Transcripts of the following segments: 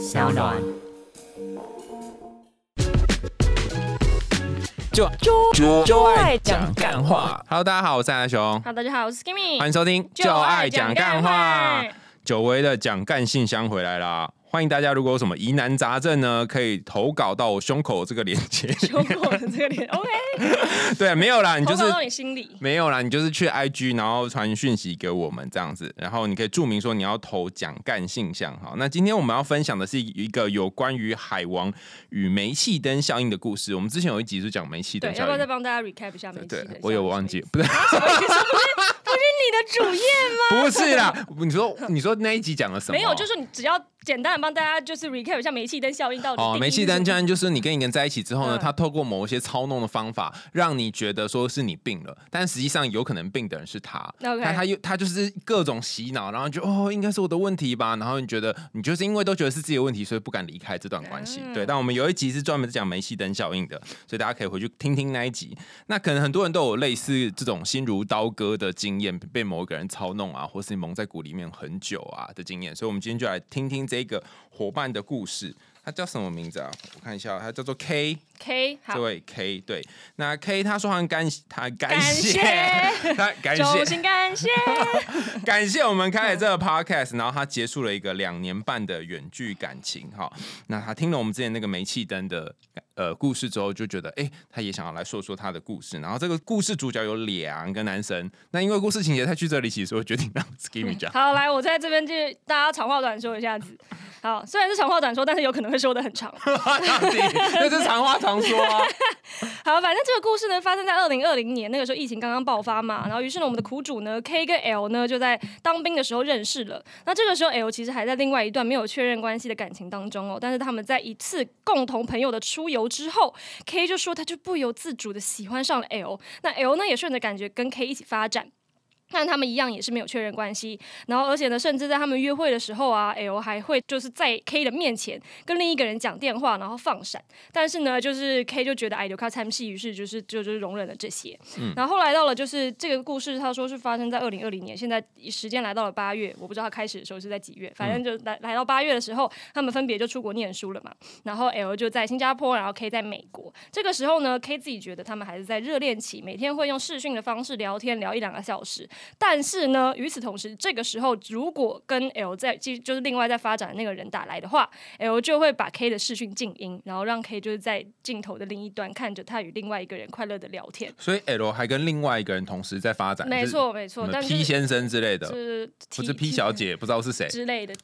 小暖。就就就爱讲干话。Hello，大家好，我是阿雄，好，大家好，我是 Skimmy，欢迎收听《就爱讲干话》。久违的讲干信箱回来啦！欢迎大家，如果有什么疑难杂症呢，可以投稿到我胸口这个连接。胸口的这个连，OK，对啊，没有啦，你就是你心里。没有啦，你就是去 IG，然后传讯息给我们这样子，然后你可以注明说你要投讲干信箱。好，那今天我们要分享的是一个有关于海王与煤气灯效应的故事。我们之前有一集是讲煤气灯对，要不要再帮大家 recap 一下煤气对？我有忘记，，不是不是你的主页吗？不是啦，你说你说那一集讲了什么？没有，就是你只要简单的帮大家就是 recap 一下煤气灯效应到底。哦，煤气灯效应就是你跟一个人在一起之后呢，嗯他透过某一些操弄的方法，让你觉得说是你病了，但实际上有可能病的人是他。OK 他他又他就是各种洗脑，然后就哦，应该是我的问题吧，然后你觉得你就是因为都觉得是自己的问题，所以不敢离开这段关系。嗯对，但我们有一集是专门讲煤气灯效应的，所以大家可以回去听听那一集。那可能很多人都有类似这种心如刀割的经验，被某一个人操弄啊，或是蒙在鼓里面很久啊的经验。所以，我们今天就来听听这个伙伴的故事。他叫什么名字啊？我看一下，他叫做 K。K 好这，位 K 对，那 K 他说他很感他感感谢谢他感衷谢心感谢。感谢我们开了这个 podcast，然后他结束了一个两年半的远距感情哈。那他听了我们之前那个煤气灯的呃故事之后，就觉得哎、他也想要来说说他的故事。然后这个故事主角有两个男生，那因为故事情节太曲折离奇，所以决定让 Skimmy 讲。好，来，我在这边就大家长话短说一下子。好，虽然是长话短说，但是有可能会说的很长。那是长话长说啊。好，反正这个故事呢，发生在二零二零年，那个时候疫情刚刚爆发嘛，然后于是呢，我们的苦主呢，K 跟 L 呢，就在当兵的时候认识了。那这个时候，L 其实还在另外一段没有确认关系的感情当中哦，但是他们在一次共同朋友的出游之后，K 就说他就不由自主的喜欢上了 L，那 L 呢也顺着感觉跟 K 一起发展。但他们一样也是没有确认关系，然后而且呢，甚至在他们约会的时候啊，L 还会就是在 K 的面前跟另一个人讲电话，然后放闪。但是呢，就是 K 就觉得哎，留卡参戏，于是就是就就是容忍了这些。然后后来到了就是这个故事，他说是发生在二零二零年，现在时间来到了八月，我不知道他开始的时候是在几月，反正就来来到八月的时候，他们分别就出国念书了嘛。然后 L 就在新加坡，然后 K 在美国。这个时候呢，K 自己觉得他们还是在热恋期，每天会用视讯的方式聊天，聊一两个小时。但是呢，与此同时，这个时候如果跟 L 在继就是另外在发展的那个人打来的话，L 就会把 K 的视讯静音，然后让 K 就是在镜头的另一端看着他与另外一个人快乐的聊天。所以 L 还跟另外一个人同时在发展，没错，没错，但 P 先生之类的，是不是 P 小姐，不知道是谁。之类的。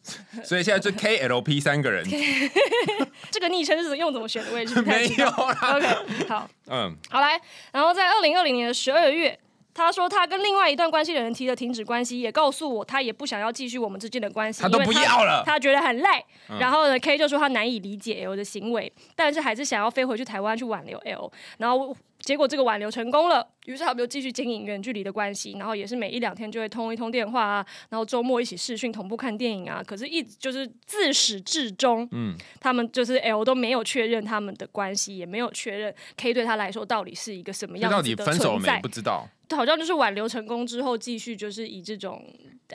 所以现在就 K L P 三个人，这个昵称是用怎么选的，我也是 没有。啦。OK，好，嗯，好来，然后在二零二零年的十二月。他说他跟另外一段关系的人提了停止关系，也告诉我他也不想要继续我们之间的关系，他都因为不要了他觉得很累。嗯然后呢，K 就说他难以理解 L 的行为，但是还是想要飞回去台湾去挽留 L。然后结果这个挽留成功了，于是他们就继续经营远距离的关系，然后也是每一两天就会通一通电话啊，然后周末一起视讯同步看电影啊。可是，一直就是自始至终，嗯，他们就是 L 都没有确认他们的关系，也没有确认 K 对他来说到底是一个什么样子的分手了没？存在不。知道。好像就是挽留成功之后，继续就是以这种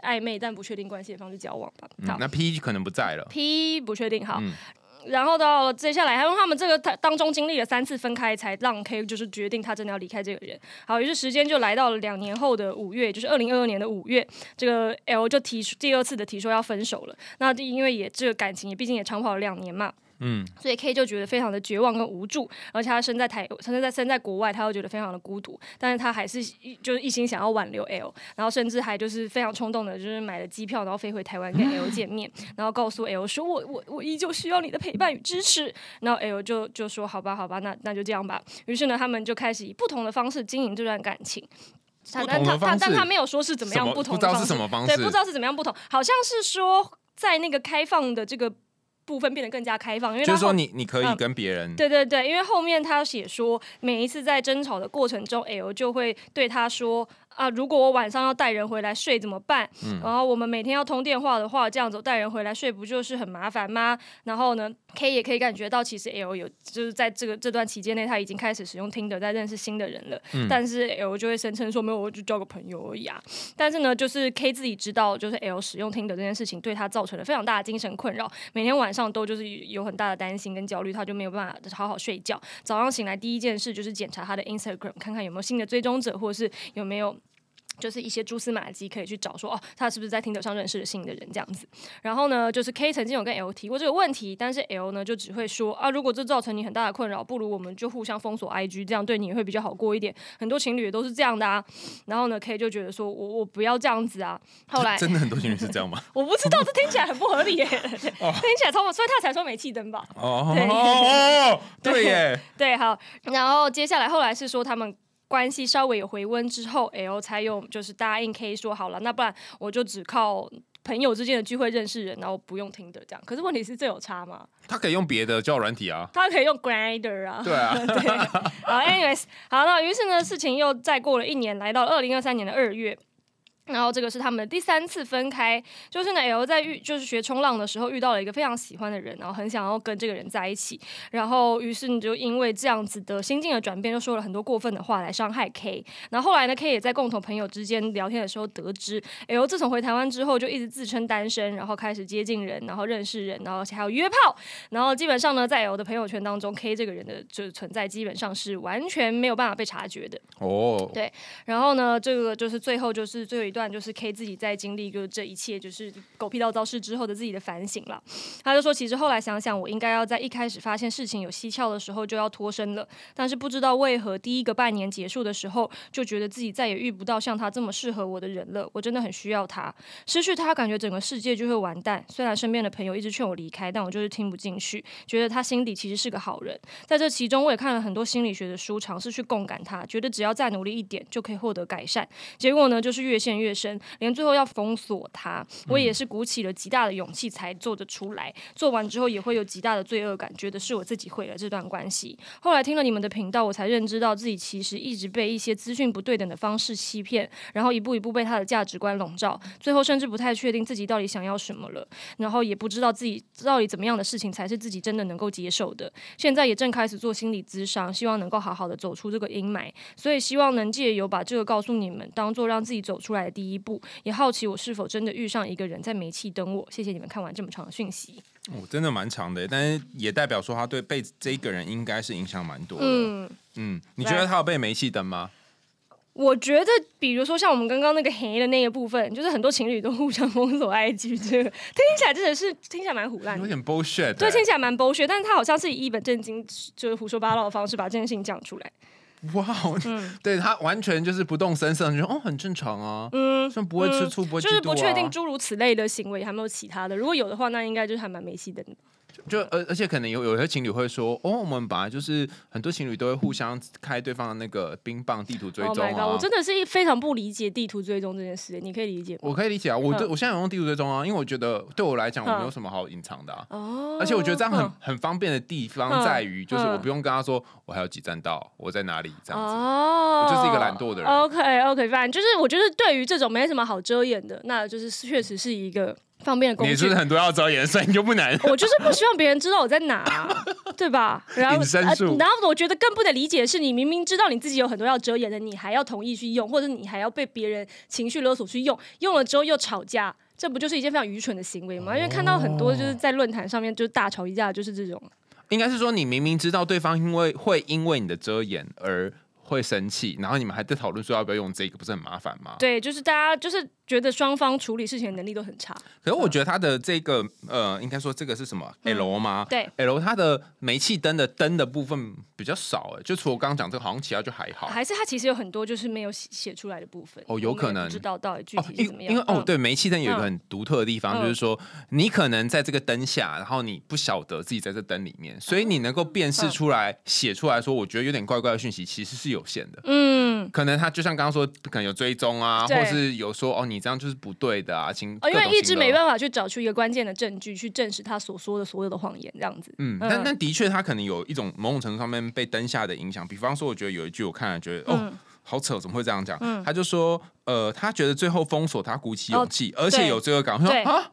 暧昧但不确定关系的方式交往吧。嗯那 P 可能不在了。P 不确定好。嗯然后到了接下来，他说他们这个他当中经历了三次分开，才让 K 就是决定他真的要离开这个人。好，于是时间就来到了两年后的五月，就是二零二二年的五月，这个 L 就提出第二次的提出要分手了。那因为也这个感情也毕竟也长跑了两年嘛，嗯，所以 K 就觉得非常的绝望跟无助，而且他身在台，他身在身在国外，他又觉得非常的孤独，但是他还是一就是一心想要挽留 L，然后甚至还就是非常冲动的，就是买了机票，然后飞回台湾跟 L 见面，然后告诉 L 说我我我依旧需要你的陪伴与支持，然后 L 就就说好吧好吧，那那就这样吧。于是呢，他们就开始以不同的方式经营这段感情。他但他他但他没有说是怎么样不同不知道是的方式对，不知道是怎么样不同，好像是说在那个开放的这个部分变得更加开放，因为就是说你你可以嗯跟别人，对对对，因为后面他写说，每一次在争吵的过程中，L 就会对他说，啊，如果我晚上要带人回来睡怎么办？然后我们每天要通电话的话，这样子带人回来睡不就是很麻烦吗？然后呢，K 也可以感觉到，其实 L 有就是在这个这段期间内，他已经开始使用 Tinder 在认识新的人了。但是 L 就会声称说没有，我就交个朋友而已啊。但是呢，就是 K 自己知道，就是 L 使用 Tinder 这件事情对他造成了非常大的精神困扰，每天晚上都就是有很大的担心跟焦虑，他就没有办法好好睡觉。早上醒来第一件事就是检查他的 Instagram，看看有没有新的追踪者，或者是有没有。就是一些蛛丝马迹可以去找，说哦，他是不是在听得上认识了新的人这样子。然后呢，就是 K 曾经有跟 L 提过这个问题，但是 L 呢就只会说啊，如果这造成你很大的困扰，不如我们就互相封锁 IG，这样对你也会比较好过一点。很多情侣也都是这样的啊。然后呢，K 就觉得说我我不要这样子啊。后来真的很多情侣是这样吗？我不知道，这听起来很不合理耶，听起来超所以他才说煤气灯吧？哦，对对耶，对好。然后接下来后来是说他们。关系稍微有回温之后，L 才有就是答应 K 说好了，那不然我就只靠朋友之间的聚会认识人，然后不用听的这样。可是问题是这有差吗？他可以用别的交友软体啊，他可以用 Grinder 啊。对啊，对。好，anyways，好，那于是呢，事情又再过了一年，来到二零二三年的二月。然后这个是他们的第三次分开，就是呢，L 在遇就是学冲浪的时候遇到了一个非常喜欢的人，然后很想要跟这个人在一起，然后于是你就因为这样子的心境的转变，就说了很多过分的话来伤害 K。然后后来呢，K 也在共同朋友之间聊天的时候得知，L 自从回台湾之后就一直自称单身，然后开始接近人，然后认识人，然后还有约炮，然后基本上呢，在 L 的朋友圈当中，K 这个人的就是存在基本上是完全没有办法被察觉的。哦，对，然后呢，这个就是最后就是最后一段就是 K 自己在经历就这一切就是狗屁倒灶事之后的自己的反省了。他就说，其实后来想想，我应该要在一开始发现事情有蹊跷的时候就要脱身了。但是不知道为何，第一个半年结束的时候，就觉得自己再也遇不到像他这么适合我的人了。我真的很需要他，失去他，感觉整个世界就会完蛋。虽然身边的朋友一直劝我离开，但我就是听不进去，觉得他心底其实是个好人。在这其中，我也看了很多心理学的书，尝试去共感他，觉得只要再努力一点就可以获得改善。结果呢，就是越陷越深。连最后要封锁他，我也是鼓起了极大的勇气才做得出来。做完之后也会有极大的罪恶感，觉得是我自己毁了这段关系。后来听了你们的频道，我才认知到自己其实一直被一些资讯不对等的方式欺骗，然后一步一步被他的价值观笼罩，最后甚至不太确定自己到底想要什么了，然后也不知道自己到底怎么样的事情才是自己真的能够接受的。现在也正开始做心理咨商，希望能够好好的走出这个阴霾，所以希望能借由把这个告诉你们，当做让自己走出来的第一步。也好奇我是否真的遇上一个人在煤气等我？谢谢你们看完这么长的讯息。哦，真的蛮长的，但是也代表说他对被这一个人应该是影响蛮多的。嗯嗯，你觉得他有被煤气灯吗？我觉得，比如说像我们刚刚那个黑的那个部分，就是很多情侣都互相封锁 IG，这个听起来真的是听起来蛮胡乱，有点 bullshit。对，听起来蛮 bullshit，但是他好像是以一本正经，就是胡说八道的方式把这件事情讲出来。哇，对他完全就是不动声色，觉得哦很正常啊，嗯，像不会吃醋，不会就是不确定诸如此类的行为，还没有其他的。如果有的话，那应该就是还蛮没戏的。就而而且可能有有些情侣会说，哦，我们本来就是很多情侣都会互相开对方的那个冰棒地图追踪啊。我真的是非常不理解地图追踪这件事，你可以理解吗？我可以理解啊，我对我现在有用地图追踪啊，因为我觉得对我来讲我没有什么好隐藏的啊。哦。而且我觉得这样很很方便的地方在于，就是我不用跟他说我还有几站到，我在哪里这样子。哦。我就是一个懒惰的人。OK OK，反正就是我觉得对于这种没什么好遮掩的，那就是确实是一个。方便的工具，你是很多要遮掩，所以你就不难。我就是不希望别人知道我在哪，对吧？然后，然后我觉得更不能理解的是，你明明知道你自己有很多要遮掩的，你还要同意去用，或者你还要被别人情绪勒索去用，用了之后又吵架，这不就是一件非常愚蠢的行为吗？因为看到很多就是在论坛上面就是大吵一架，就是这种。应该是说，你明明知道对方因为会因为你的遮掩而会生气，然后你们还在讨论说要不要用这个，不是很麻烦吗？对，就是大家就是。觉得双方处理事情的能力都很差。可是我觉得他的这个呃，应该说这个是什么 L 吗？对，L 它的煤气灯的灯的部分比较少哎，就除了我刚刚讲这个，好像其他就还好。还是它其实有很多就是没有写出来的部分。哦，有可能不知道到底具体怎么样。因为哦，对，煤气灯有一个很独特的地方，就是说你可能在这个灯下，然后你不晓得自己在这灯里面，所以你能够辨识出来写出来说，我觉得有点怪怪的讯息，其实是有限的。嗯，可能他就像刚刚说，可能有追踪啊，或是有说哦，你这样就是不对。的啊，请哦，因为一直没办法去找出一个关键的证据去证实他所说的所有的谎言，这样子。嗯，但但的确，他可能有一种某种程度上面被灯下的影响。比方说，我觉得有一句我看了觉得哦好扯，怎么会这样讲？嗯他就说，呃，他觉得最后封锁他鼓起哦勇气，而且有罪恶感。我说对啊，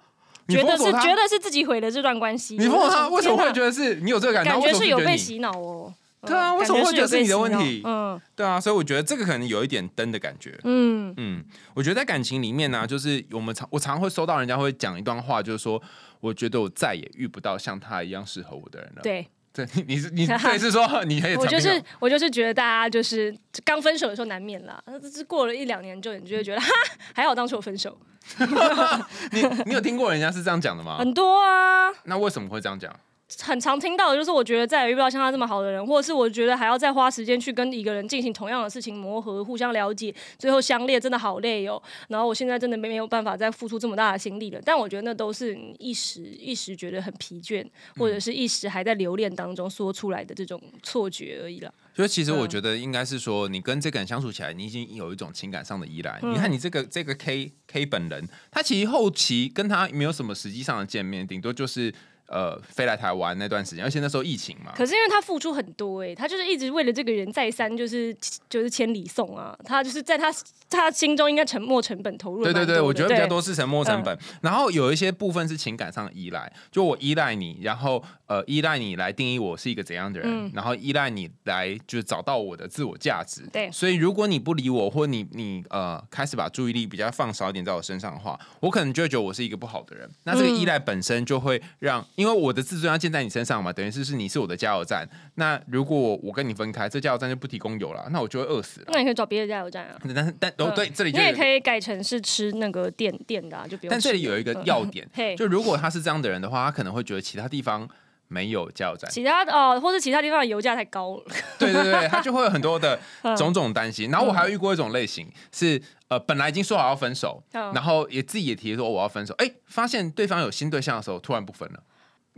你觉封锁他，得是觉得是自己毁了这段关系。你封锁他，为什么会觉得是你有这个感？觉感觉是有被洗脑哦？对啊嗯为什么会觉得是你的问题嗯对啊，所以我觉得这个可能有一点灯的感觉。嗯，嗯，我觉得在感情里面呢、就是我们常我常会收到人家会讲一段话，就是说，我觉得我再也遇不到像他一样适合我的人了。对，对，你你是你对是说你可以我就是我就是觉得大家就是刚分手的时候难免啦，这是过了一两年之后，你就会觉得哈，还好当初我分手，你你有听过人家是这样讲的吗？很多啊。那为什么会这样讲？很常听到的就是，我觉得再也遇不到像他这么好的人，或者是我觉得还要再花时间去跟一个人进行同样的事情磨合、互相了解，最后相恋，真的好累哦。然后我现在真的没没有办法再付出这么大的心力了。但我觉得那都是你一时一时觉得很疲倦，或者是一时还在留恋当中说出来的这种错觉而已了。所以其实我嗯觉得应该是说，你跟这个人相处起来，你已经有一种情感上的依赖。嗯你看你这个这个 K K 本人，他其实后期跟他没有什么实际上的见面，顶多就是呃飞来台湾那段时间，而且那时候疫情嘛。可是因为他付出很多哎、他就是一直为了这个人再三就是就是千里送啊，他就是在他他心中应该沉没成本投入对对对，我觉得比较多是沉没成本，然后有一些部分是情感上的依赖，就我依赖你，然后呃依赖你来定义我是一个怎样的人，嗯。然后依赖你来就是找到我的自我价值。对。所以如果你不理我，或你你呃开始把注意力比较放少一点在我身上的话，我可能就会觉得我是一个不好的人。那这个嗯。依赖本身就会让，因为我的自尊要建在你身上嘛，等于是是你是我的加油站。那如果我我跟你分开，这加油站就不提供油了，那我就会饿死了。那你可以找别的加油站啊。但是但哦嗯对，这里你也可以改成是吃那个店店的、啊，就不用。但这里有一个要点就如果他是这样的人的话，他可能会觉得其他地方没有加油站，其他的哦，或是其他地方的油价太高了。对对对，他就会有很多的嗯种种担心。然后我还有遇过一种类型是，呃，本来已经说好要分手，嗯然后也自己也提说我要分手，哎，发现对方有新对象的时候，突然不分了。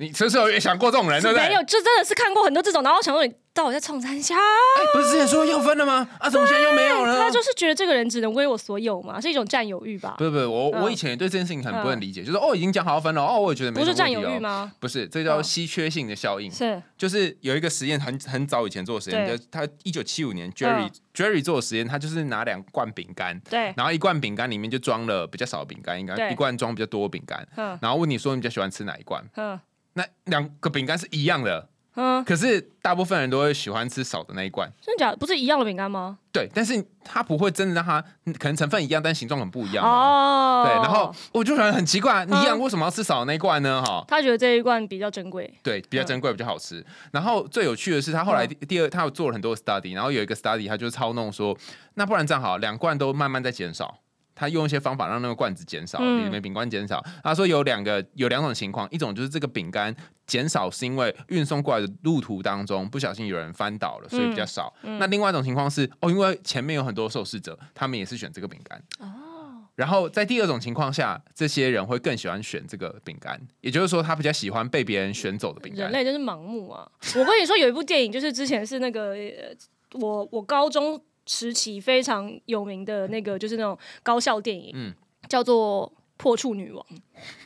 你是不是有想过这种人，对不对？没有，就真的是看过很多这种，然后想说你到底在冲三下？哎，不是之前说要分了吗？啊，怎么现在又没有了？他就是觉得这个人只能为我所有嘛，是一种占有欲吧不？是不是，我嗯我以前也对这件事情很不能理解，就是哦，已经讲好要分了，哦，我也觉得没不是占什么问题哦有欲吗？不是，这叫嗯稀缺性的效应。是，就是有一个实验很很早以前做的实验，对就他一九七五年 Jerry、嗯 Jerry 做的实验，他就是拿两罐饼干，对，然后一罐饼干里面就装了比较少的饼干，应该对一罐装比较多的饼干，嗯然后问你说你比较喜欢吃哪一罐？嗯那两个饼干是一样的，嗯，可是大部分人都会喜欢吃少的那一罐。真的假的？不是一样的饼干吗？对，但是它不会真的让它可能成分一样，但形状很不一样嘛。哦，对，然后我就觉得很奇怪，你一样嗯为什么要吃少的那一罐呢？哈，他觉得这一罐比较珍贵。对，比较珍贵，比较好吃。然后最有趣的是，他后来第第二，他有做了很多 study，然后有一个 study，他就操弄说，那不然这样好，两罐都慢慢在减少。他用一些方法让那个罐子减少，嗯里面饼干减少。他说有两个有两种情况，一种就是这个饼干减少是因为运送过来的路途当中不小心有人翻倒了，所以比较少。那另外一种情况是哦，因为前面有很多受试者，他们也是选这个饼干。哦，然后在第二种情况下，这些人会更喜欢选这个饼干，也就是说，他比较喜欢被别人选走的饼干。人类真是盲目啊！我跟你说，有一部电影，就是之前是那个呃我我高中时期非常有名的那个，就是那种高校电影，嗯叫做《破处女王》，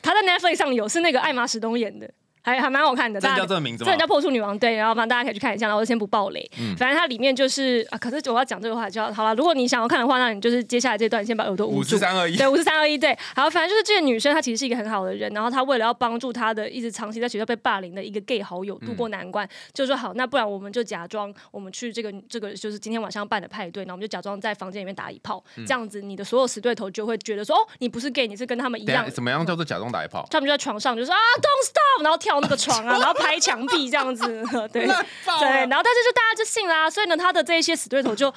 她在 Netflix 上有，是那个艾玛史东演的。还还蛮好看的，真的大家叫这个名字吗这人？叫破处女王，对，然后反正大家可以去看一下，然后我就先不爆雷。嗯反正它里面就是啊，可是我要讲这个话就要好了。如果你想要看的话，那你就是接下来这段先把耳朵捂五住四。三二一，对，五四三二一，对，好，反正就是这个女生，她其实是一个很好的人，然后她为了要帮助她的一直长期在学校被霸凌的一个 gay 好友度过难关，就说好，那不然我们就假装我们去这个这个就是今天晚上办的派对，然后我们就假装在房间里面打一炮，这样子你的所有死对头就会觉得说，哦，你不是 gay，你是跟他们一样。怎么样叫做假装打一炮？他们就在床上就说啊，don't stop，然后跳那个床啊，然后拍墙壁这样子，对对，然后但是就大家就信啦、所以呢，他的这一些死对头就。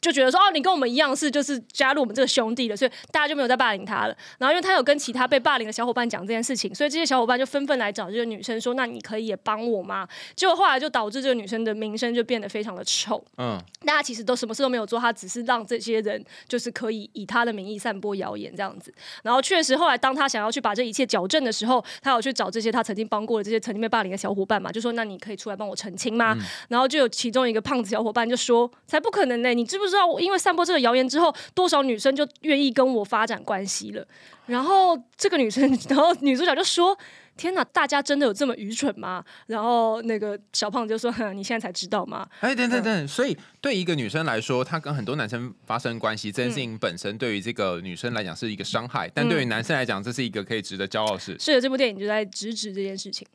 就觉得说哦，你跟我们一样是就是加入我们这个兄弟的，所以大家就没有再霸凌他了。然后因为他有跟其他被霸凌的小伙伴讲这件事情，所以这些小伙伴就纷纷来找这个女生说：“那你可以也帮我吗？”结果后来就导致这个女生的名声就变得非常的臭。嗯，大家其实都什么事都没有做，他只是让这些人就是可以以他的名义散播谣言这样子。然后确实后来当他想要去把这一切矫正的时候，他有去找这些他曾经帮过的这些曾经被霸凌的小伙伴嘛，就说那你可以出来帮我澄清吗？然后就有其中一个胖子小伙伴就说才不可能呢，你知不知知道，因为散播这个谣言之后，多少女生就愿意跟我发展关系了。然后这个女生，然后女主角就说。天哪，大家真的有这么愚蠢吗？然后那个小胖就说：“你现在才知道吗？”哎，等等等，所以对一个女生来说，她跟很多男生发生关系这件事情本身，对于这个女生来讲是一个伤害，但对于男生来讲，这是一个可以值得骄傲事。是的，这部电影就在直指这件事情。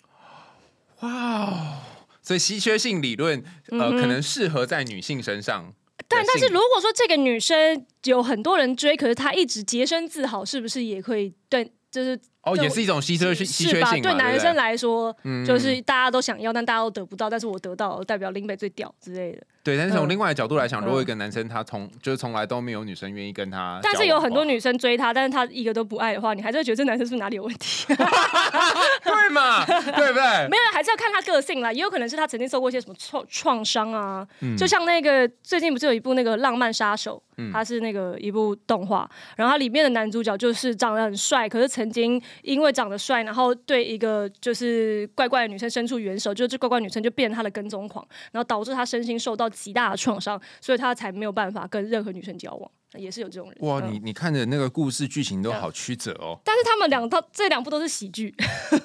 哇，所以稀缺性理论呃，可能适合在女性身上。但但是如果说这个女生有很多人追，可是她一直洁身自好，是不是也可以对？就是哦，也是一种稀缺性，稀缺性对男生来说，就是大家都想要，但大家都得不到，但是我得到，代表林北最屌之类的。对，但是从另外的角度来讲，如果一个男生他从就是从来都没有女生愿意跟他，但是有很多女生追他，但是他一个都不爱的话，你还是会觉得这男生是不是哪里有问题？对嘛？对不对？没有，还是要看他个性啦。也有可能是他曾经受过一些什么创创伤啊。就像那个最近不是有一部那个《浪漫杀手》，它是那个一部动画，然后它里面的男主角就是长得很帅，可是曾经因为长得帅，然后对一个就是怪怪的女生伸出援手，就这怪怪女生就变成他的跟踪狂，然后导致他身心受到。极大的创伤，所以他才没有办法跟任何女生交往，也是有这种人。哇，你你看的那个故事剧情都好曲折哦。但是他们两套这两部都是喜剧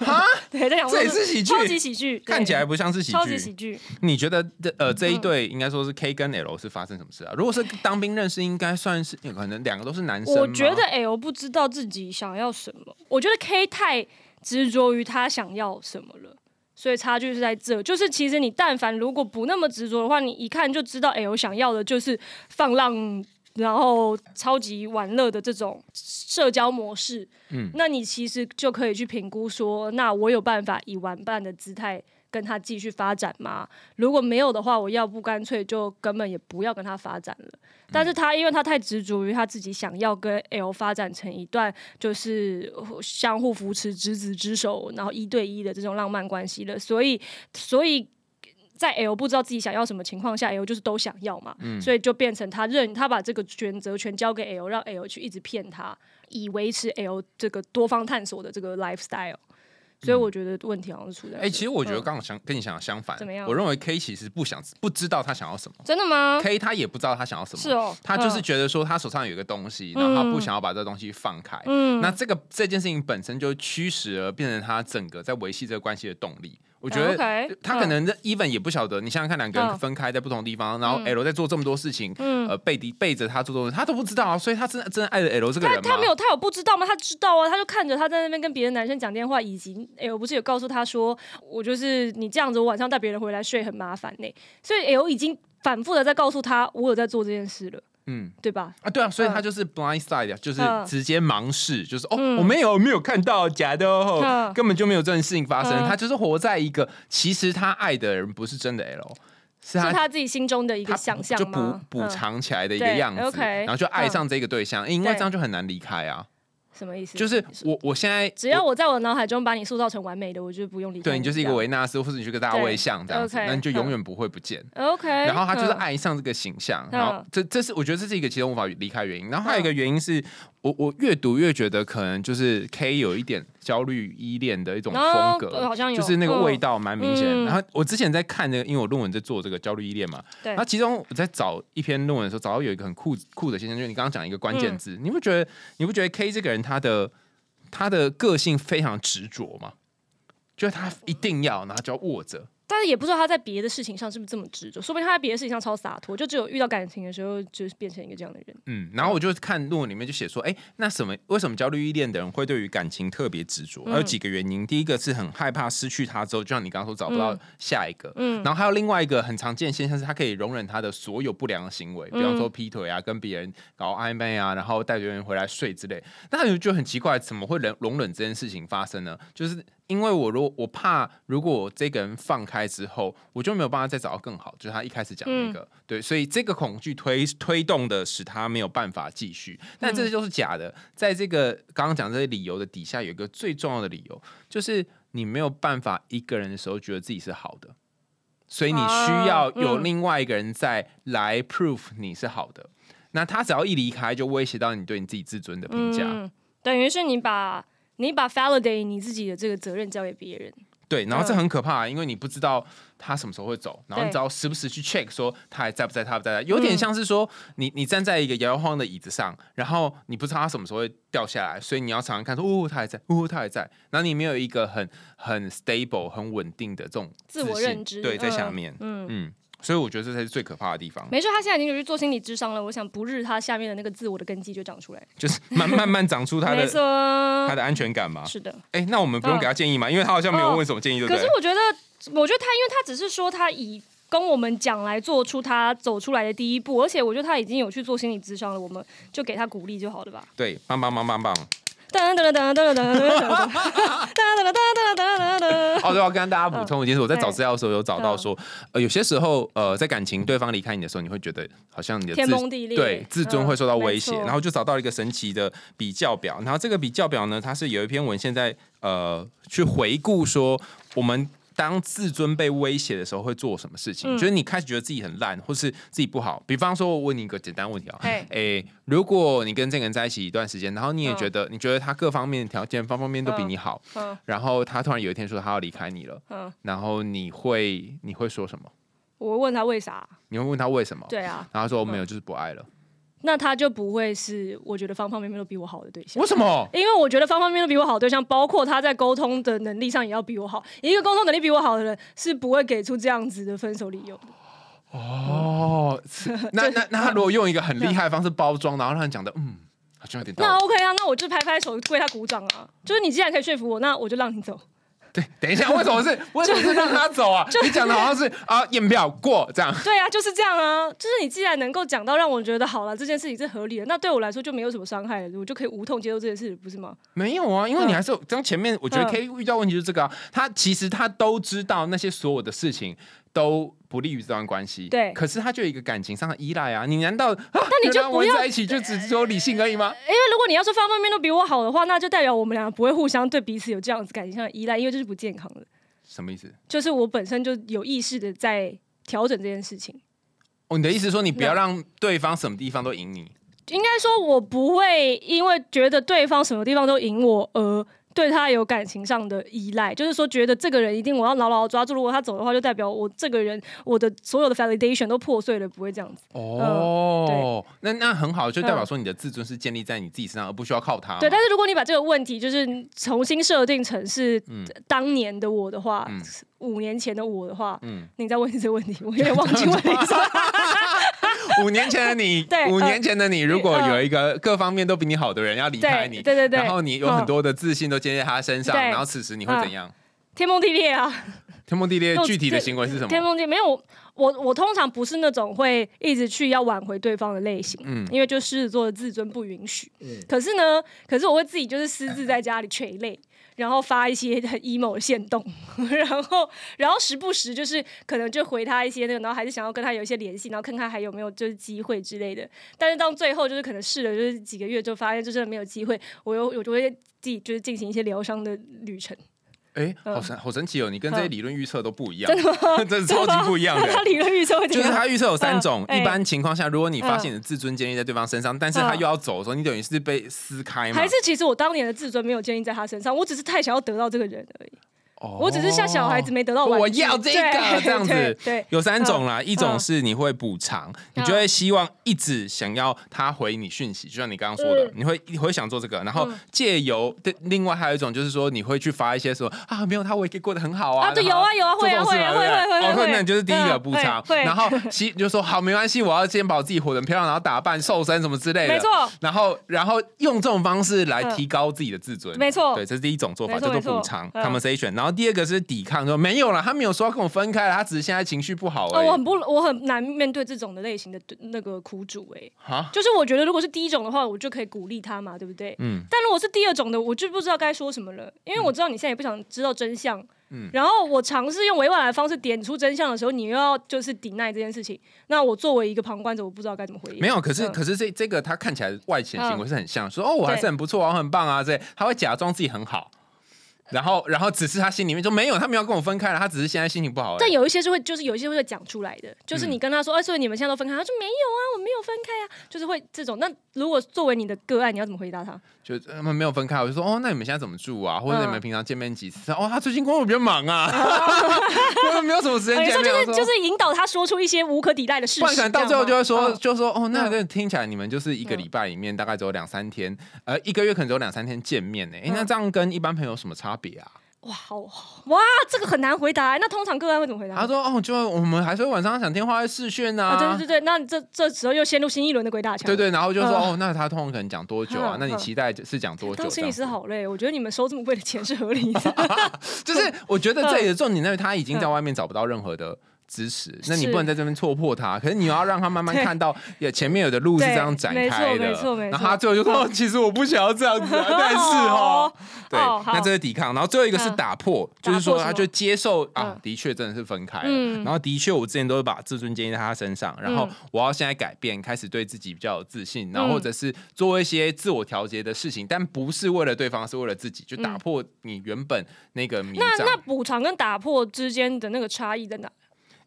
啊，对，这两部这也是喜剧，超级喜剧，看起来不像是喜剧，超级喜剧。你觉得这呃这一对应该说是 K 跟 L 是发生什么事啊？如果是当兵认识，应该算是可能两个都是男生。我觉得 L 不知道自己想要什么，我觉得 K 太执着于他想要什么了。所以差距是在这，就是其实你但凡如果不那么执着的话，你一看就知道哎，我想要的就是放浪，然后超级玩乐的这种社交模式。嗯，那你其实就可以去评估说，那我有办法以玩伴的姿态。跟他继续发展吗？如果没有的话，我要不干脆就根本也不要跟他发展了。但是他因为他太执着于他自己想要跟 L 发展成一段就是相互扶持、执子之手，然后一对一的这种浪漫关系了，所以所以在 L 不知道自己想要什么情况下，L 就是都想要嘛，所以就变成他认他把这个选择权交给 L，让 L 去一直骗他，以维持 L 这个多方探索的这个 lifestyle。所以我觉得问题好像是出在……哎，其实我觉得刚好想跟你想的相反。怎么样？我认为 K 其实不想不知道他想要什么。真的吗？K 他也不知道他想要什么。是哦。他就是觉得说他手上有一个东西，然后他不想要把这个东西放开。嗯。那这个这件事情本身就驱使了变成他整个在维系这个关系的动力。我觉得他可能 even 也不晓得，你想想看，两个人分开在不同地方，然后 L 在做这么多事情，呃，背敌背着他做东西，他都不知道啊，所以他真的真的爱着 L 这个人吗？他没有，他有不知道吗？他知道啊，他就看着他在那边跟别的男生讲电话，以及 L 不是有告诉他说，我就是你这样子，我晚上带别人回来睡很麻烦呢，所以 L 已经反复的在告诉他，我有在做这件事了。嗯，对吧？啊，对啊，所以他就是 blind side，啊就是直接盲视，就是哦，我没有没有看到假的哦，根本就没有这件事情发生。他就是活在一个其实他爱的人不是真的 L，是他他自己心中的一个想象，就补补偿起来的一个样子，然后就爱上这个对象，因为这样就很难离开啊。什么意思？就是我，我现在只要我在我脑海中把你塑造成完美的，我就不用理。对你就是一个维纳斯，或者你去跟大家微笑这样子，那你就永远不会不见。OK。然后他就是爱上这个形象，然后这这是我觉得这是一个其中无法离开原因。然后还有一个原因是。我我越读越觉得可能就是 K 有一点焦虑依恋的一种风格，好像有，就是那个味道蛮明显。然后我之前在看那个，因为我论文在做这个焦虑依恋嘛，对。那其中我在找一篇论文的时候，找到有一个很酷酷的现象，就是你刚刚讲一个关键字，你不觉得你不觉得 K 这个人他的他的个性非常执着吗？就是他一定要，然后就要握着。但是也不知道他在别的事情上是不是这么执着，说不定他在别的事情上超洒脱，就只有遇到感情的时候，就是变成一个这样的人。嗯，然后我就看论文里面就写说，哎，那什么？为什么焦虑依恋的人会对于感情特别执着？有几个原因，第一个是很害怕失去他之后，就像你刚刚说找不到下一个。嗯，然后还有另外一个很常见现象是，他可以容忍他的所有不良的行为，比方说劈腿啊，跟别人搞暧昧啊，然后带别人回来睡之类。那他就很奇怪，怎么会容容忍这件事情发生呢？就是。因为我如果我怕，如果我这个人放开之后，我就没有办法再找到更好。就是他一开始讲那个，对，所以这个恐惧推推动的使他没有办法继续。但这些都是假的。在这个刚刚讲这些理由的底下，有一个最重要的理由，就是你没有办法一个人的时候觉得自己是好的，所以你需要有另外一个人在来 proof 你是好的。那他只要一离开，就威胁到你对你自己自尊的评价。等于是你把。你把 validate 你自己的这个责任交给别人，对，然后这嗯。很可怕，因为你不知道他什么时候会走，然后你只要时不时去 check 说他还在不在，他不在，有点嗯。像是说你你站在一个摇摇晃晃的椅子上，然后你不知道他什么时候会掉下来，所以你要常常看说，哦，他还在，哦，他还在，然后你没有一个很很 stable、很稳定的这种自我认知对，在下嗯面，嗯。嗯，所以我觉得这才是最可怕的地方，没错，他现在已经有去做心理智商了。我想不日他下面的那个自我的根基就长出来。就是慢慢慢长出他的，他的安全感嘛。是的。哎，那我们不用给他建议嘛，因为他好像没有问什么建议，对不对可是？我觉得，我觉得他，因为他只是说他以跟我们讲来做出他走出来的第一步，而且我觉得他已经有去做心理咨商了，我们就给他鼓励就好了吧。对，棒棒棒棒棒。噔噔噔噔噔噔噔噔噔噔噔噔噔噔。哦，对，我要跟大家补充一件事，我在找对资料的时候有找到说，呃，有些时候，呃，在感情对方离开你的时候，你会觉得好像你的 天自崩地裂对自尊会受到威胁，然后就找到一个神奇的比较表，然后这个比较表呢，它是有一篇文献在呃去回顾说我们。当自尊被威胁的时候，会做什么事情？嗯就是你开始觉得自己很烂，或是自己不好。比方说，我问你一个简单问题啊，嘿诶，如果你跟这个人在一起一段时间，然后你也嗯觉得、你觉得他各方面条件方方面面都比你好，嗯然后他突然有一天说他要离开你了，嗯，然后你会你会说什么？我问他为啥？你会问他为什么？对啊，然后他说没有，就是不爱了。那他就不会是我觉得方方面面都比我好的对象为。什么？因为我觉得方方面面都比我好的对象，包括他在沟通的能力上也要比我好。一个沟通能力比我好的人是不会给出这样子的分手理由的。哦，那 那那他如果用一个很厉害的方式包装，然后让人讲的嗯，好像有点那。OK 啊，那我就拍拍手为他鼓掌啊。就是你既然可以说服我，那我就让你走。对，等一下，为什么是 为什么是让他走啊？你讲的好像是啊验票过这样。对啊，就是这样啊。就是你既然能够讲到让我觉得好了，这件事情是合理的，那对我来说就没有什么伤害了，我就可以无痛接受这件事，不是吗？没有啊，因为你还是有刚前面，我觉得可以遇到问题就是这个啊，他其实他都知道那些所有的事情都不利于这段关系，对可是他就有一个感情上的依赖啊，你难道 那你就不要在一起就只只有理性而已吗？因为如果你要说方方面面都比我好的话，那就代表我们两个不会互相对彼此有这样子感情上的依赖，因为这是不健康的。什么意思？就是我本身就有意识的在调整这件事情。哦，你的意思说你不要让对方什么地方都赢你？应该说，我不会因为觉得对方什么地方都赢我而对他有感情上的依赖，就是说觉得这个人一定我要牢牢抓住，如果他走的话，就代表我这个人我的所有的 validation 都破碎了，不会这样子。哦，那那很好，就代表说你的自尊是建立在你自己身上，而不需要靠他。对，但是如果你把这个问题就是重新设定成是嗯当年的我的话，嗯五年前的我的话，嗯，你再问这个问题，我有点忘记问题是什么。五年前的你 对，五呃年前的你，如果有一个各方面都比你好的人要离开你，对对对对然后你有很多的自信都建立在他身上，然后此时你会怎样？天崩地裂啊！天崩地裂具体的行为是什么？天崩地裂没有我，我我通常不是那种会一直去要挽回对方的类型，嗯因为就狮子座的自尊不允许。嗯可是呢，可是我会自己就是私自在家里垂泪。然后发一些很 emo 的线动，然后然后时不时就是可能就回他一些那个，然后还是想要跟他有一些联系，然后看看还有没有就是机会之类的。但是到最后就是可能试了就是几个月就发现就真的没有机会，我又我就会自己就是进行一些疗伤的旅程。哎，嗯好神好神奇哦！你跟这些理论预测都不一样，真的吗？这是超级不一样的 他。理论预测会就？是他预测有三种，嗯一般情况下，如果你发嗯现你的自尊建立在对方身上，但是他又要走的时候，你等于是被撕开吗？还是其实我当年的自尊没有建立在他身上，我只是太想要得到这个人而已。哦我只是像小孩子没得到，我要这个这样子对对，有三种啦，一种嗯。是你会补偿，你就会希望一直想要他回你讯息，就像你刚刚说的嗯，你会你会想做这个，然后嗯。借由对，另外还有一种就是说你会去发一些说啊没有他我也可以过得很好啊，啊对有啊有啊会啊会啊会会会会那你就是第一个嗯补偿，会会。然后 其就说好没关系，我要先把我自己活得很漂亮，然后打扮瘦身什么之类的，没错，然后然后用这种方式来嗯。提高自己的自尊，没错。对，这是第一种做法，叫做补偿嗯。conversation，然后第二个是抵抗，说没有了，他没有说要跟我分开了，他只是现在情绪不好而哦，我很不，我很难面对这种的类型的那个苦主哎、哈，就是我觉得如果是第一种的话，我就可以鼓励他嘛，对不对？嗯，但如果是第二种的，我就不知道该说什么了，因为我知道你现在也不想知道真相。嗯。然后我尝试用委婉的方式点出真相的时候，你又要就是抵赖这件事情，那我作为一个旁观者，我不知道该怎么回应。没有，可是、嗯。可是这这个他看起来外显行为是很像，说哦我还是很不错啊，我很棒啊，这他会假装自己很好，然后然后只是他心里面就没有，他没有跟我分开了，他只是现在心情不好。但有一些是会，就是有一些会讲出来的，就是嗯你跟他说，哎、所以你们现在都分开，他说没有啊，我没有分开啊，就是会这种。那如果作为你的个案，你要怎么回答他？就他们没有分开，我就说哦，那你们现在怎么住啊？或者嗯你们平常见面几次？哦，他最近工作比较忙啊，没有什么时间有时候见面。就是就是引导他说出一些无可抵赖的事情，不然到最后就会说，就说哦，那嗯这听起来你们就是一个礼拜里面大概只有两三天，呃，一个月可能只有两三天见面呢。哎，那嗯这样跟一般朋友有什么差别啊？哇，好哇，这个很难回答。那通常个案会怎么回答？他说哦，就我们还是会晚上讲电话、会视讯啊，啊。对对对，那你这这时候又陷入新一轮的鬼打墙。对对，然后就说嗯哦，那他通常可能讲多久啊嗯？那你嗯期待是讲多久？当心理师好累，我觉得你们收这么贵的钱是合理的。就是我觉得这里的重点在于他已经在嗯外面找不到任何的支持，那你不能在这边戳破他，可是你要让他慢慢看到，也前面有的路是这样展开的。没错没错没错然后他最后就说：“哦其实我不想要这样子啊，但是哦。”对哦，那这是抵抗，然后最后一个是嗯打破，就是说他就接受啊嗯，的确真的是分开了，嗯然后的确我之前都是把自尊建立在他身上，然后嗯我要现在改变，开始对自己比较有自信，然后嗯或者是做一些自我调节的事情，但不是为了对方，是为了自己，就打嗯破你原本那个迷障。那那补偿跟打破之间的那个差异在哪？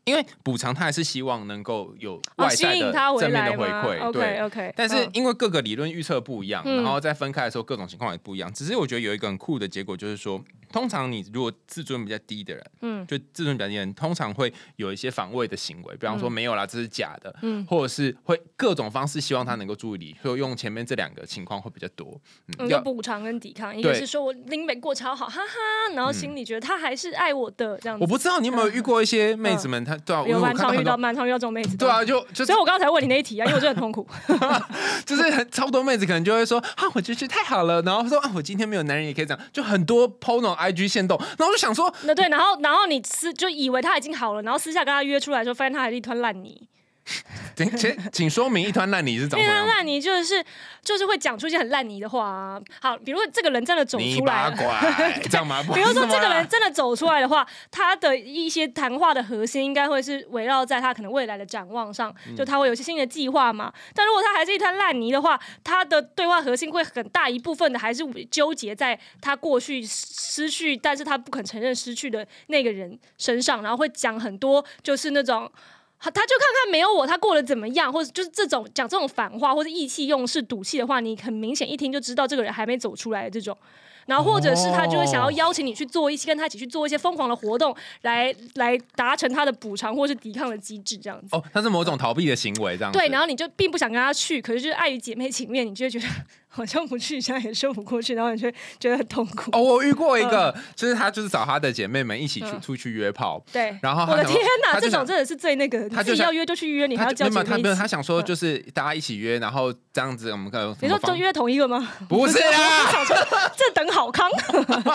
因为补偿他还是希望能够有哦，外在的正面的回馈对。OK，但是因为各个理论预测不一样，嗯然后在分开的时候各种情况也不一样。只是我觉得有一个很酷的结果，就是说，通常你如果自尊比较低的人，嗯就自尊比较低的人，通常会有一些防卫的行为，比方说嗯没有啦，这是假的，嗯或者是会各种方式希望他能够注意你，所以用前面这两个情况会比较多。嗯，嗯，就补偿跟抵抗，一个是说我林美过超好，哈哈，然后心里觉得他还是爱我的这样子。我不知道你有没有遇过一些妹子们，她对啊，因为有蛮常遇到。蛮常遇到这种妹子。对啊，，就就所以我刚才问你那一题啊，因为我真的很痛苦。就是很超多妹子可能就会说啊，我觉得太好了，然后说啊，我今天没有男人也可以这样，就很多 PO 那种 IG 线动，然后就想说，那对，然后然后你私就以为他已经好了，然后私下跟他约出来的时候，发现他还是一团烂泥。请请请说明一团烂泥是怎么样？一团烂泥就是就是会讲出一些很烂泥的话啊。好，比如说这个人真的走出来了。这样吗？比如说这个人人，真的走出来的话，他的一些谈话的核心应该会是围绕在他可能未来的展望上，嗯就他会有一些新的计划嘛。但如果他还是一滩烂泥的话，他的对话核心会很大一部分的还是纠结在他过去失去，但是他不肯承认失去的那个人身上，然后会讲很多就是那种。他他就看看没有我，他过得怎么样，或者就是这种讲这种反话或者意气用事、赌气的话，你很明显一听就知道这个人还没走出来的这种。然后或者是他就会想要哦邀请你去做一些跟他一起去做一些疯狂的活动，来来达成他的补偿或是抵抗的机制，这样子。哦，他是某种逃避的行为，这样子对，然后你就并不想跟他去，可是就是碍于姐妹情面，你就会觉得 好像不去，现在也说不过去，然后你就会觉得很痛苦。哦，我遇过一个，就是他就是找他的姐妹们一起去嗯出去约炮，对，然后我的天哪，他就想这种真的是最那个，你他就要约就去约，你还要叫就没有他没有他想说嗯就是大家一起约，然后这样子我们可能你说就约同一个吗？不是啊，这等好康。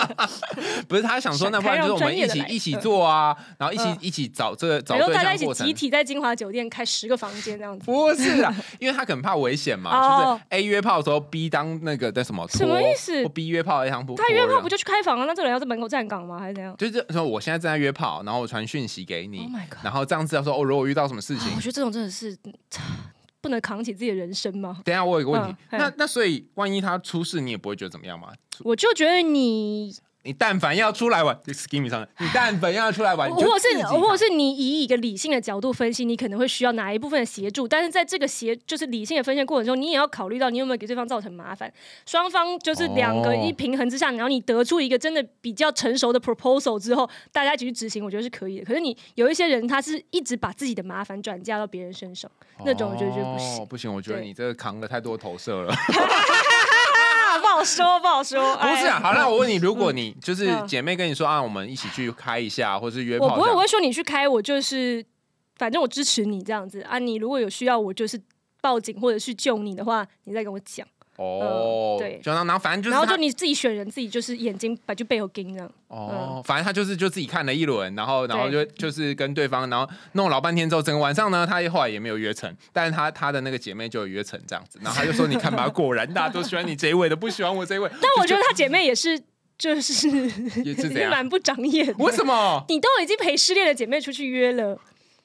不是他想说，那不然就是我们一起一起做啊，然后一起嗯一起找这个找然后对大家一起集象过程。体在金华酒店开十个房间这样子。不是啊，因为他可能怕危险嘛，哦就是 A 约炮的时候，B 当那个的什么什么意思我逼约炮的当不？他约炮不就就去开房啊？那这个人要在门口站岗吗？还是怎样？就是说我现在正在约炮，然后我传讯息给你 Oh 然后这样子要说哦，如果遇到什么事情我，觉得这种真的是嗯不能扛起自己的人生吗？等一下我有一个问题，嗯那那所以万一他出事，你也不会觉得怎么样吗？我就觉得你，你但凡要出来玩，excuse me 上，你但凡要出来玩，你就或者是或者是你以一个理性的角度分析，你可能会需要哪一部分的协助，但是在这个协就是理性的分析的过程中，你也要考虑到你有没有给对方造成麻烦。双方就是两个哦一平衡之下，然后你得出一个真的比较成熟的 proposal 之后，大家一起去执行，我觉得是可以的。可是你有一些人，他是一直把自己的麻烦转嫁到别人身上，那种我觉得就不行哦。不行，我觉得你这个扛了太多投射了。啊，不好说，不好说。不是啊，哎好，那我问你，如果你就是嗯姐妹跟你说啊，我们一起去开一下，或是约我不会，我会说你去开，我就是反正我支持你这样子啊。你如果有需要，我就是报警或者去救你的话，你再跟我讲。哦，嗯对就然后然后反正就是然后就你自己选人，自己就是眼睛把就背后盯这样。哦，反正他就是就自己看了一轮，然后然后就就是跟对方，然后弄老半天之后，整个晚上呢，他后来也没有约成，但是他他的那个姐妹就有约成这样子，然后他就说你看吧，果然大家都喜欢你这一位的，不喜欢我这一位。但我觉得他姐妹也是，就是 也是蛮不长眼的。为什么？你都已经陪失恋的姐妹出去约了，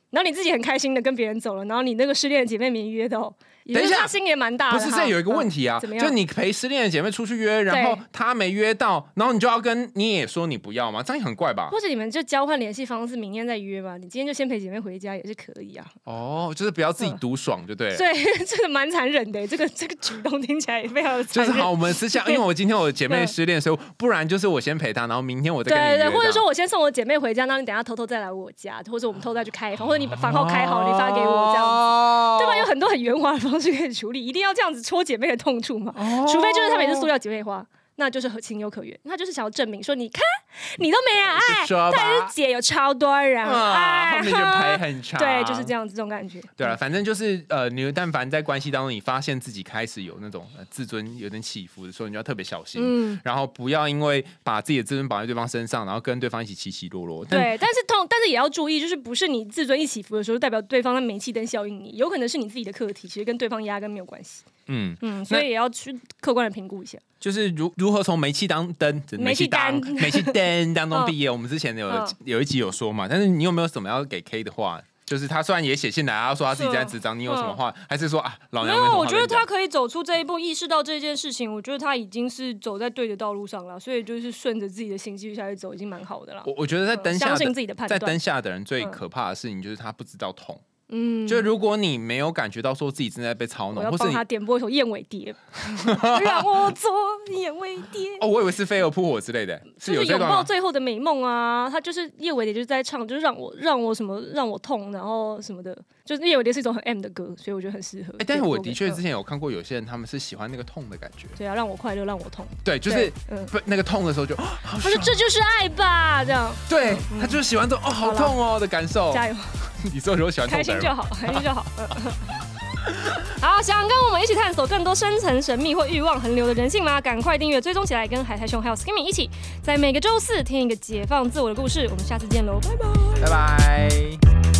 然后你自己很开心的跟别人走了，然后你那个失恋的姐妹没约到，也就是等一下他心也蛮大的。不是，这有一个问题啊？就你陪失恋的姐妹出去约，然后对她没约到，然后你就要跟你也说你不要吗？这样也很怪吧？或者你们就交换联系方式，明天再约吧。你今天就先陪姐妹回家也是可以啊。哦，就是不要自己独爽就对了。对，这个蛮残忍的，这个这个举动听起来也非常的残忍。就是好，我们私下，因为我今天我姐妹失恋，所以不然就是我先陪她，然后明天我再跟你约对对，或者说我先送我姐妹回家，然后你等下偷偷再来我家，或者我们偷偷再去开房，或者你把房号开好，你发给我这样子。哦对吧？有很多很圆滑的方式可以处理，一定要这样子戳姐妹的痛处嘛？哦除非就是他们也是塑料姐妹花，那就是很情有可原。他就是想要证明说，你看你都没人爱，但是姐有超多人啊，爱，后面就排很长。对，就是这样子这种感觉。对了，反正就是呃，你但凡在关系当中，你发现自己开始有那种、呃、自尊有点起伏的时候，你就要特别小心，嗯然后不要因为把自己的自尊绑在对方身上，然后跟对方一起起起落落。对，但是痛，但是也要注意，就是不是你自尊一起伏的时候，代表对方的煤气灯效应你，有可能是你自己的课题，其实跟对方压根没有关系。嗯，嗯，所以也要去客观的评估一下。就是如如何从煤气当灯、煤气当灯 煤气灯当中嗯毕业。我们之前有、嗯有一集有说嘛，但是你有没有什么要给 K 的话？就是他虽然也写信来，他说他自己在智障，你有什么话？还是说啊，老娘没什么话我觉得他可以走出这一步，意识到这件事情，我觉得他已经是走在对的道路上了，所以就是顺着自己的心继续下去走，已经蛮好的了。我我觉得在灯下相信自己的判断在灯。下的人最嗯可怕的事情就是他不知道痛。嗯，就如果你没有感觉到说自己正在被操弄，或是他点播一首《燕尾蝶》，让我做燕尾蝶。哦，我以为是飞蛾扑火之类的，是就是拥抱？最后的美梦啊！他就是燕尾蝶，就是在唱，就是让我让我什么让我痛，然后什么的，就是叶伟蝶是一种很 M 的歌，所以我觉得很适合。哎，但是我的确之前有看过有些人他们是喜欢那个痛的感觉，对啊，让我快乐，让我痛。对，就是对嗯，不那个痛的时候就，他说这就是爱吧，这样对他就是喜欢这种哦好痛哦的感受。加油，你说如果喜欢开心就好，开心就好。嗯 好，想跟我们一起探索更多深层神秘或欲望横流的人性吗？赶快订阅追踪起来，跟海苔熊还有 Skimmy 一起，在每个周四听一个解放自我的故事。我们下次见喽，拜拜。拜拜。